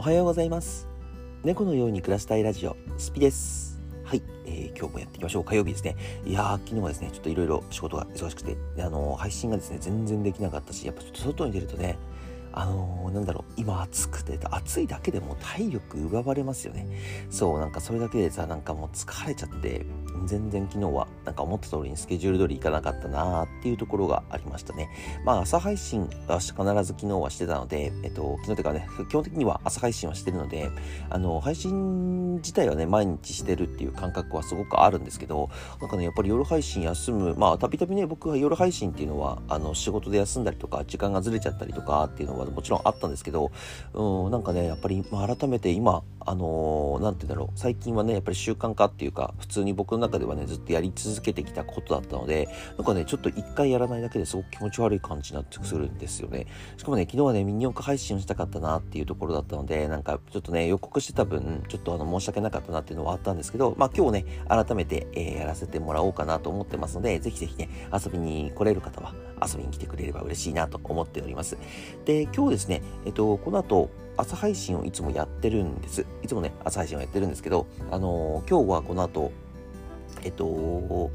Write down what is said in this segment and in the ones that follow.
おはようございます。猫のように暮らしたいラジオスピです。はい、えー、今日もやっていきましょう。火曜日ですね。いやー昨日はですねちょっといろいろ仕事が忙しくてあのー、配信がですね全然できなかったしやっぱちょっと外に出るとねあのー、なんだろう、今暑くて、暑いだけでも体力奪われますよね。そう、なんかそれだけでさ、なんかもう疲れちゃって、全然昨日はなんか思った通りにスケジュール通りいかなかったなーっていうところがありましたね。まあ朝配信は必ず昨日はしてたので、えっと、昨日というかね、基本的には朝配信はしてるので、あの、配信自体はね、毎日してるっていう感覚はすごくあるんですけど、なんかね、やっぱり夜配信休む、まあたびたびね、僕は夜配信っていうのは、あの、仕事で休んだりとか、時間がずれちゃったりとかっていうのはもちろんあったんですけど、うん、なんかね、やっぱり、改めて今、あのー、て言うんだろう、最近はね、やっぱり習慣化っていうか、普通に僕の中ではね、ずっとやり続けてきたことだったので、なんかね、ちょっと一回やらないだけですごく気持ち悪い感じになってくるんですよね。しかもね、昨日はね、ミニ四駆配信をしたかったなっていうところだったので、なんかちょっとね、予告してた分、ちょっとあの、申し訳なかったなっていうのはあったんですけど、まあ今日ね、改めて、えー、やらせてもらおうかなと思ってますので、ぜひぜひね、遊びに来れる方は遊びに来てくれれば嬉しいなと思っております。で、今日ですね、えっと、この後、朝配信をいつもやってるんです。いつもね、朝配信をやってるんですけど、あのー、今日はこの後、えっと、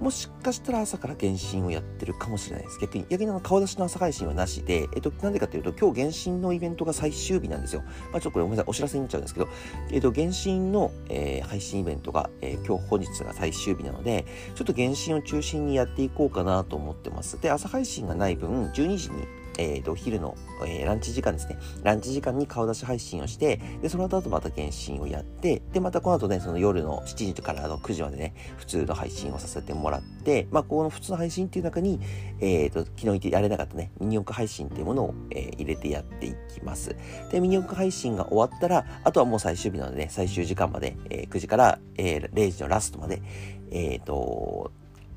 もしかしたら朝から原神をやってるかもしれないです。逆に、逆にあの顔出しの朝配信はなしで、えっと、なんでかというと、今日原神のイベントが最終日なんですよ。まあちょっとこれごめんなさい、お知らせになっちゃうんですけど、えっと、原神の、えー、配信イベントが、えー、今日本日が最終日なので、ちょっと原神を中心にやっていこうかなと思ってます。で、朝配信がない分、12時にえー、と、昼の、えー、ランチ時間ですね。ランチ時間に顔出し配信をして、で、その後また検診をやって、で、またこの後ね、その夜の7時からの9時までね、普通の配信をさせてもらって、まあ、この普通の配信っていう中に、えっ、ー、と、昨日言ってやれなかったね、ミニ四駆配信っていうものを、えー、入れてやっていきます。で、ミニ四駆配信が終わったら、あとはもう最終日なので、ね、最終時間まで、えー、9時から、えー、0時のラストまで、えっ、ー、と、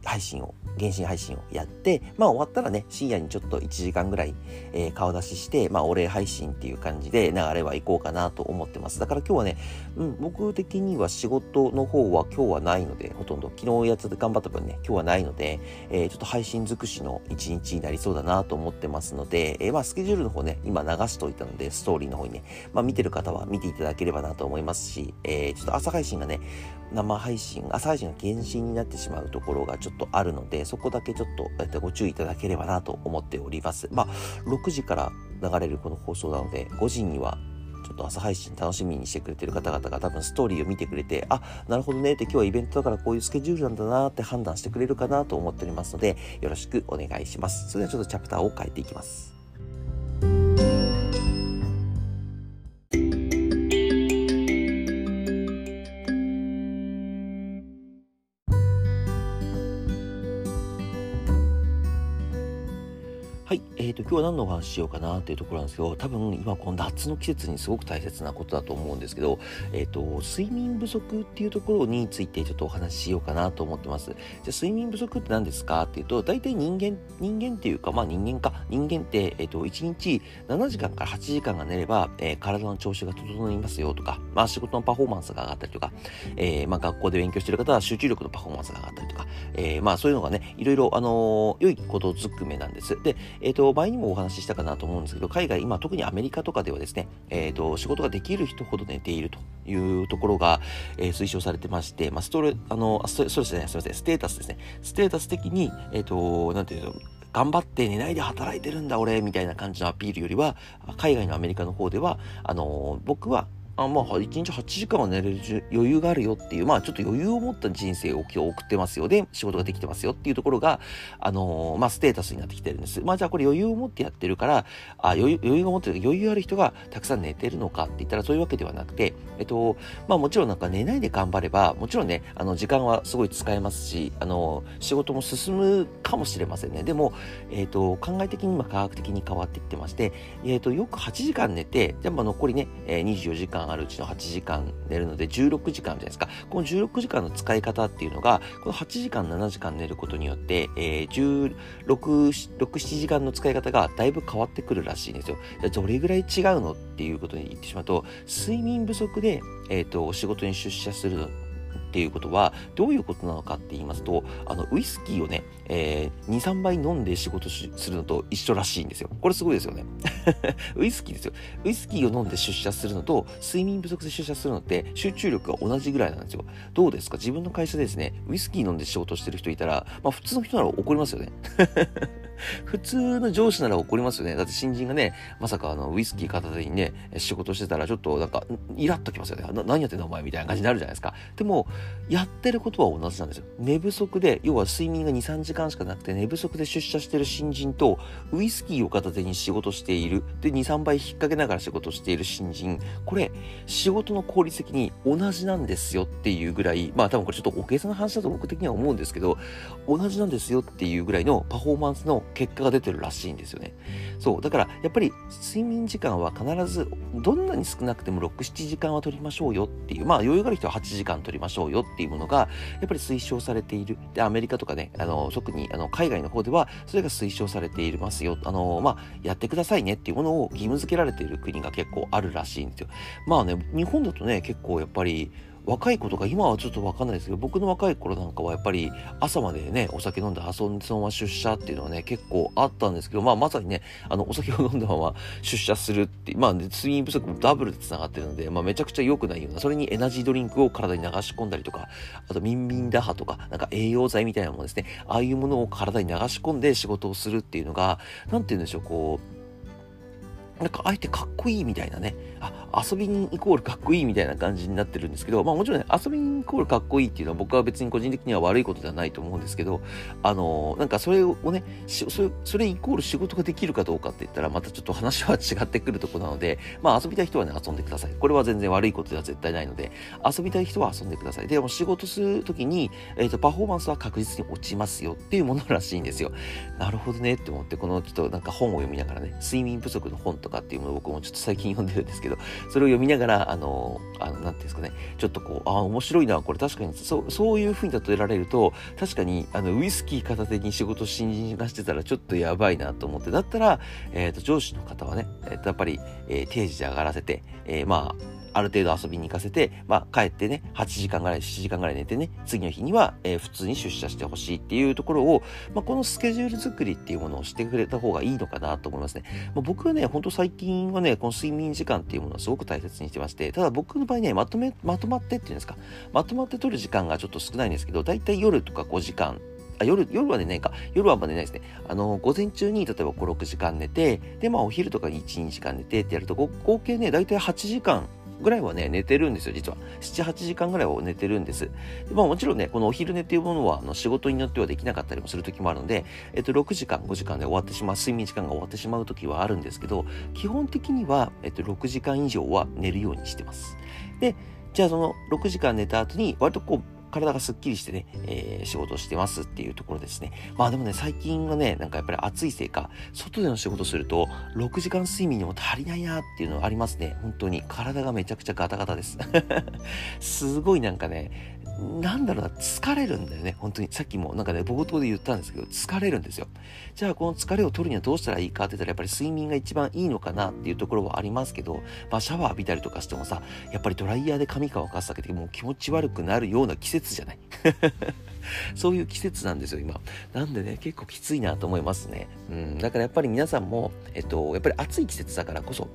配信を、原神配信をやって、まあ終わったらね、深夜にちょっと1時間ぐらい、えー、顔出しして、まあお礼配信っていう感じで流れは行こうかなと思ってます。だから今日はね、うん、僕的には仕事の方は今日はないので、ほとんど昨日やつで頑張った分ね、今日はないので、えー、ちょっと配信尽くしの一日になりそうだなと思ってますので、えー、まあスケジュールの方ね、今流しといたので、ストーリーの方にね、まあ見てる方は見ていただければなと思いますし、えー、ちょっと朝配信がね、生配信、朝配信が原神になってしまうところがちょっとあるので、そこだけちょ、っと、ご注意いただければなと思っております。まあ、6時から流れるこの放送なので、5時にはちょっと朝配信楽しみにしてくれてる方々が多分ストーリーを見てくれて、あ、なるほどねって今日はイベントだからこういうスケジュールなんだなって判断してくれるかなと思っておりますので、よろしくお願いします。それではちょっとチャプターを変えていきます。今日は何のお話ししようかなっていうところなんですけど、多分今この夏の季節にすごく大切なことだと思うんですけど、え、ー、と、睡眠不足っていうところについてちょっとお話ししようかなと思ってます。じゃあ睡眠不足って何ですかっていうと、大体人間、人間っていうか、まあ人間か、人間って、え、ー、と、1日7時間から8時間が寝れば、えー、体の調子が整いますよとか、まあ仕事のパフォーマンスが上がったりとか、えまあ学校で勉強してる方は集中力のパフォーマンスが上がったりとか、えまあそういうのがね、いろいろ、あの良いことずくめなんです。で、えっ、ー、と、前にもお話ししたかなと思うんですけど、海外、今特にアメリカとかではですね、えっ、ー、と、仕事ができる人ほど寝ているというところが、えー、推奨されてまして、ま、ストレ、あの、そうですね、すみません、ステータスですね。ステータス的に、えっ、と、なんていうの、頑張って寝ないで働いてるんだ俺みたいな感じのアピールよりは海外のアメリカの方ではあの僕はあまあ、1日8時間は寝れる余裕があるよっていう、まあ、ちょっと余裕を持った人生を今日送ってますよ。で、仕事ができてますよっていうところが、あのー、まあ、ステータスになってきてるんです。まあ、じゃあこれ余裕を持ってやってるから、あ余裕余裕が持ってる、余裕ある人がたくさん寝てるのかって言ったらそういうわけではなくて、えっと、まあ、もちろんなんか寝ないで頑張れば、もちろんね、あの、時間はすごい使えますし、あの、仕事も進むかもしれませんね。でも、えっと、考え的に今科学的に変わっていってまして、えっと、よく8時間寝て、じゃあ残りね、24時間あるうちの8時間寝るので16時間じゃないですか。この16時間の使い方っていうのが、この8時間、7時間寝ることによって、えー、16、6、7時間の使い方がだいぶ変わってくるらしいんですよ。じゃどれぐらい違うのっていうことに言ってしまうと、睡眠不足で、えっ、ー、と、仕事に出社するのっていうことはどういうことなのかって言いますとあのウイスキーをね、えー、23杯飲んで仕事するのと一緒らしいんですよ。これすごいですよね。ウイスキーですよ。ウイスキーを飲んで出社するのと睡眠不足で出社するのって集中力が同じぐらいなんですよ。どうですか？自分の会社でですねウイスキー飲んで仕事してる人いたら、まあ、普通の人なら怒りますよね。普通の上司なら怒りますよね。だって新人がね、まさかあの、ウイスキー片手にね、仕事してたらちょっとなんか、イラッときますよね。何やってんだお前みたいな感じになるじゃないですか。でも、やってることは同じなんですよ。寝不足で、要は睡眠が2、3時間しかなくて寝不足で出社してる新人と、ウイスキーを片手に仕事している。で、2、3倍引っ掛けながら仕事している新人。これ、仕事の効率的に同じなんですよっていうぐらい、まあ多分これちょっとお計算の話だと僕的には思うんですけど、同じなんですよっていうぐらいのパフォーマンスの結果が出てるらしいんですよね。そう。だから、やっぱり睡眠時間は必ず、どんなに少なくても6、7時間は取りましょうよっていう、まあ余裕がある人は8時間取りましょうよっていうものが、やっぱり推奨されている。で、アメリカとかね、あの、特にあの海外の方では、それが推奨されていますよ。あの、まあ、やってくださいねっていうものを義務付けられている国が結構あるらしいんですよ。まあね、日本だとね、結構やっぱり、若い子とか今はちょっとわかんないですけど僕の若い頃なんかはやっぱり朝までねお酒飲んで遊んでそのまま出社っていうのはね結構あったんですけどまあまさにねあのお酒を飲んだまま出社するってまあ、ね、睡眠不足もダブルでつながってるので、まあ、めちゃくちゃ良くないようなそれにエナジードリンクを体に流し込んだりとかあとミンミン打破とかなんか栄養剤みたいなものですねああいうものを体に流し込んで仕事をするっていうのが何て言うんでしょうこうなんかあえてかっこいいみたいなね、あ、遊びにイコールかっこいいみたいな感じになってるんですけど、まあもちろんね、遊びにイコールかっこいいっていうのは僕は別に個人的には悪いことではないと思うんですけど、あのー、なんかそれをね、それ、それイコール仕事ができるかどうかって言ったら、またちょっと話は違ってくるとこなので、まあ遊びたい人はね、遊んでください。これは全然悪いことでは絶対ないので、遊びたい人は遊んでください。でも仕事するときに、えっ、ー、と、パフォーマンスは確実に落ちますよっていうものらしいんですよ。なるほどねって思って、このちょっとなんか本を読みながらね、睡眠不足の本とかっていうものを僕もちょっと最近読んでるんですけど、それを読みながら、あの、あの、なんていうんですかね、ちょっとこう、ああ、面白いな、これ確かに、そう、そういうふうに例えられると、確かに、あの、ウイスキー片手に仕事新人がしてたらちょっとやばいなと思って、だったら、えっ、ー、と、上司の方はね、えっ、ー、と、やっぱり、えー、定時で上がらせて、えー、まあ、ある程度遊びに行かせて、まあ、帰ってね、8時間ぐらい、7時間ぐらい寝てね、次の日には、えー、普通に出社してほしいっていうところを、まあ、このスケジュール作りっていうものをしてくれた方がいいのかなと思いますね。まあ、僕はね、ほんと最近はね、この睡眠時間っていうものをすごく大切にしてまして、ただ僕の場合ね、まとめ、まとまってっていうんですか、まとまって取る時間がちょっと少ないんですけど、だいたい夜とか5時間あ夜、夜は寝ないか。夜はあんま寝ないですね。あの、午前中に例えば5、6時間寝て、で、まあお昼とかに1、2時間寝てってやると、合計ね、だいたい8時間ぐらいはね、寝てるんですよ、実は。7、8時間ぐらいは寝てるんです。でまあもちろんね、このお昼寝っていうものは、あの仕事によってはできなかったりもする時もあるので、えっと、6時間、5時間で終わってしまう、睡眠時間が終わってしまう時はあるんですけど、基本的には、えっと、6時間以上は寝るようにしてます。で、じゃあその6時間寝た後に、割とこう、体がすっきりしてね、えー、仕事をしてますっていうところですね。まあでもね、最近はね、なんかやっぱり暑いせいか、外での仕事すると、6時間睡眠にも足りないなっていうのはありますね。本当に。体がめちゃくちゃガタガタです。すごいなんかね、なんだろうな、疲れるんだよね。本当に。さっきもなんかね、冒頭で言ったんですけど、疲れるんですよ。じゃあ、この疲れを取るにはどうしたらいいかって言ったら、やっぱり睡眠が一番いいのかなっていうところはありますけど、まあ、シャワー浴びたりとかしてもさ、やっぱりドライヤーで髪乾かすだけでもう気持ち悪くなるような季節じゃない？そういう季節なんですよ、今。なんでね、結構きついなと思いますね。うん。だからやっぱり皆さんも、えっと、やっぱり暑い季節だからこそ、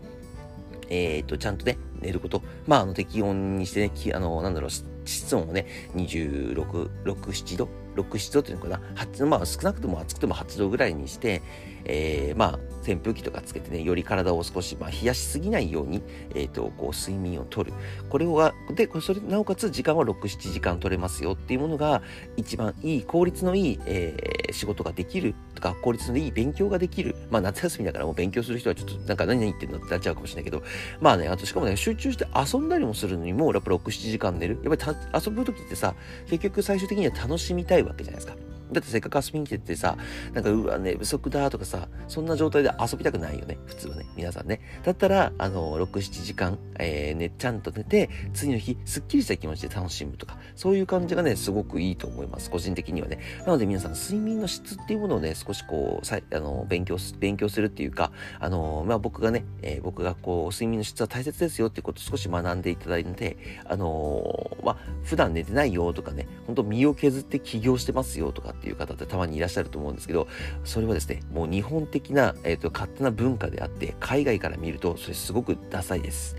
えー、っと、ちゃんとね、寝ること。まあ、あの、適温にしてね、あの、なんだろう、室温をね、26、6、7度 ?6、7度っていうのかな？8まあ、少なくとも暑くても8度ぐらいにして、えー、まあ、扇風機とかつけてね、より体を少し、まあ、冷やしすぎないように、えっ、ー、と、こう、睡眠をとる。これは、で、それ、なおかつ時間は6、7時間取れますよっていうものが、一番いい、効率のいい、えー、仕事ができる、とか、効率のいい勉強ができる。まあ、夏休みだからもう勉強する人はちょっと、なんか何々言ってんのってなっちゃうかもしれないけど、まあね、あとしかもね、集中して遊んだりもするのにも、やっぱ6、7時間寝る。やっぱり遊ぶ時ってさ、結局最終的には楽しみたいわけじゃないですか。だってせっかく遊びに来ててさ、なんか、うわ、寝不足だとかさ、そんな状態で遊びたくないよね。普通はね。皆さんね。だったら、あの、6、7時間、えー、ね、ちゃんと寝て、次の日、すっきりした気持ちで楽しむとか、そういう感じがね、すごくいいと思います。個人的にはね。なので皆さん、睡眠の質っていうものをね、少しこう、さあの、勉強す、勉強するっていうか、あの、まあ、僕がね、えー、僕がこう、睡眠の質は大切ですよっていうことを少し学んでいただいて、あのまあ、普段寝てないよとかね、本当身を削って起業してますよとかっていう方ってたまにいらっしゃると思うんですけど、それはですね、もう日本的な、えっ、ー、と、勝手な文化であって、海外から見ると、それすごくダサいです。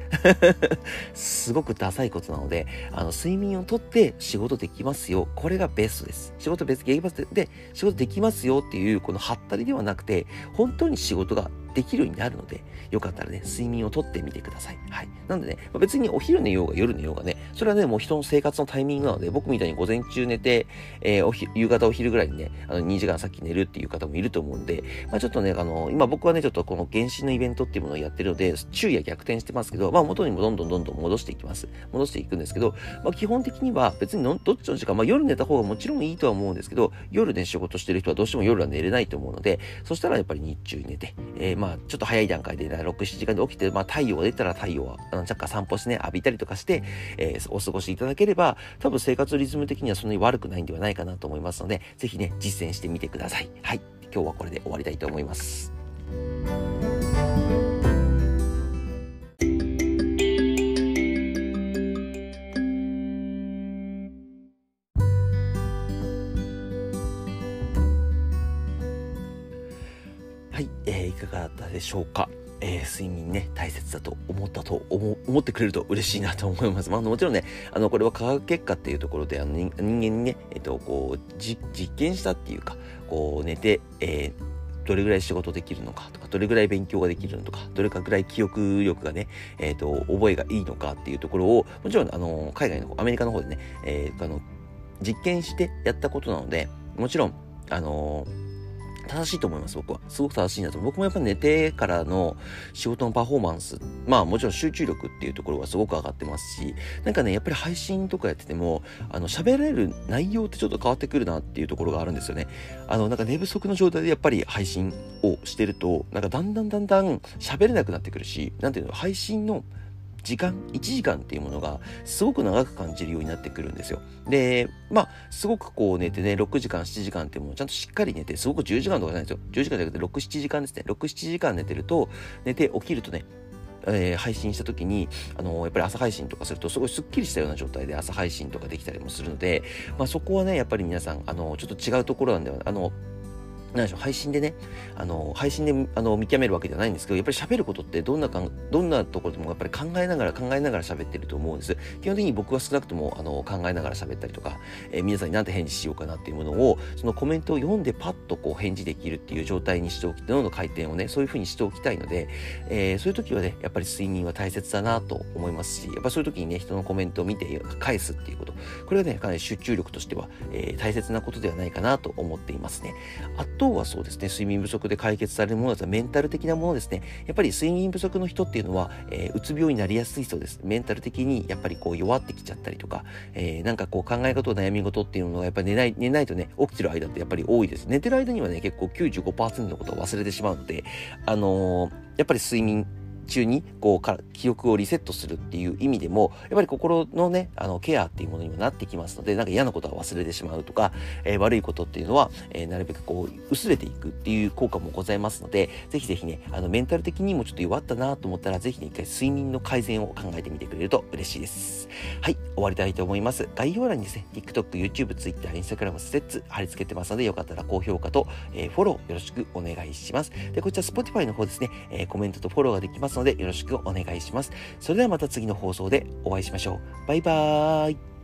すごくダサいことなので、あの、睡眠をとって仕事できますよ。これがベストです。仕事別にできます。で、仕事できますよっていう、このハったりではなくて、本当に仕事ができるようになるので、よかったらね、睡眠をとってみてください。はい。なんでね、別にお昼寝ようが夜寝ようがね、それはね、もう人の生活のタイミングなので、僕みたいに午前中寝て、えー、おひ夕方お昼ぐらいにね、あの、2時間先寝るっていう方もいると思うんで、まあちょっとね、あの、今僕はね、ちょっとこの原神のイベントっていうものをやってるので、昼夜逆転してますけど、まあ元にもどんどんどんどん戻していきます。戻していくんですけど、まあ基本的には別にどっちの時間、まあ夜寝た方がもちろんいいとは思うんですけど、夜ね、仕事してる人はどうしても夜は寝れないと思うので、そしたらやっぱり日中寝て、えー、まちょっと早い段階階で、6、7時間で起きて、まあ、太陽が出たら太陽は、若干散歩してね、浴びたりとかして、えー、お過ごしいただければ、多分生活リズム的にはそんなに悪くないんではないかなと思いますので、ぜひね、実践してみてください。はい。今日はこれで終わりたいと思います。たでしょうか？えー、睡眠ね、大切だと思ったと思、思ってくれると嬉しいなと思います。まあ、もちろんね、あの、これは科学結果っていうところで、あの、人間にね、えっ、ー、と、こう、実験したっていうか、こう、寝て、えー、どれぐらい仕事できるのかとか、どれぐらい勉強ができるのか、どれかぐらい記憶力がね、えっ、ー、と、覚えがいいのかっていうところを、もちろん、あの、海外の方、アメリカの方でね、えー、あの、実験してやったことなので、もちろん、あの正しいと思います、僕は。すごく正しいなと。僕もやっぱり寝てからの仕事のパフォーマンス、まあもちろん集中力っていうところはすごく上がってますし、なんかね、やっぱり配信とかやってても、あの、喋れる内容ってちょっと変わってくるなっていうところがあるんですよね。あの、なんか寝不足の状態でやっぱり配信をしてると、なんかだんだんだんだん喋れなくなってくるし、なんていうの、配信の時間、1時間っていうものがすごく長く感じるようになってくるんですよ。で、まあ、すごくこう寝てね、6時間、7時間っていうものをちゃんとしっかり寝て、すごく10時間とかじゃないですよ。10時間じゃなくて6、7時間ですね。6、7時間寝てると、寝て起きるとね、え、配信した時に、あのー、やっぱり朝配信とかするとすごいスッキリしたような状態で朝配信とかできたりもするので、まあ、そこはね、やっぱり皆さん、あのー、ちょっと違うところなんでは、あの何でしょう、配信でね、あの、配信であの見極めるわけではないんですけど、やっぱり喋ることってどんなかん、どんなところでもやっぱり考えながら考えながら喋ってると思うんです。基本的に僕は少なくともあの考えながら喋ったりとか、えー、皆さんに何て返事しようかなっていうものを、そのコメントを読んでパッとこう返事できるっていう状態にしておき、脳の回転をね、そういう風にしておきたいので、えー、そういう時はね、やっぱり睡眠は大切だなと思いますし、やっぱそういう時にね、人のコメントを見て返すっていうこと、これはね、かなり集中力としては、えー、大切なことではないかなと思っていますね。とはそうですね、睡眠不足で解決されるものだとメンタル的なものですね。やっぱり睡眠不足の人っていうのは、えー、うつ病になりやすい人です。メンタル的にやっぱりこう弱ってきちゃったりとか、えー、なんかこう考え方悩み事っていうのがやっぱり寝ない、寝ないとね、起きてる間ってやっぱり多いです。寝てる間にはね、結構95%のことを忘れてしまうので、あのー、やっぱり睡眠中にこうか記憶をリセットするっていう意味でもやっぱり心のねあのケアっていうものにもなってきますのでなんか嫌なことは忘れてしまうとか、えー、悪いことっていうのは、えー、なるべくこう薄れていくっていう効果もございますのでぜひぜひねあのメンタル的にもちょっと弱ったなと思ったらぜひね一回睡眠の改善を考えてみてくれると嬉しいです。はい終わりたいと思います。概要欄にですね TikTok、YouTube、Twitter、Instagram、ステッツ貼り付けてますのでよかったら高評価と、えー、フォローよろしくお願いします。でこちら Spotify の方ですね、えコメントとフォローができますますのでよろしくお願いしますそれではまた次の放送でお会いしましょう。バイバーイ。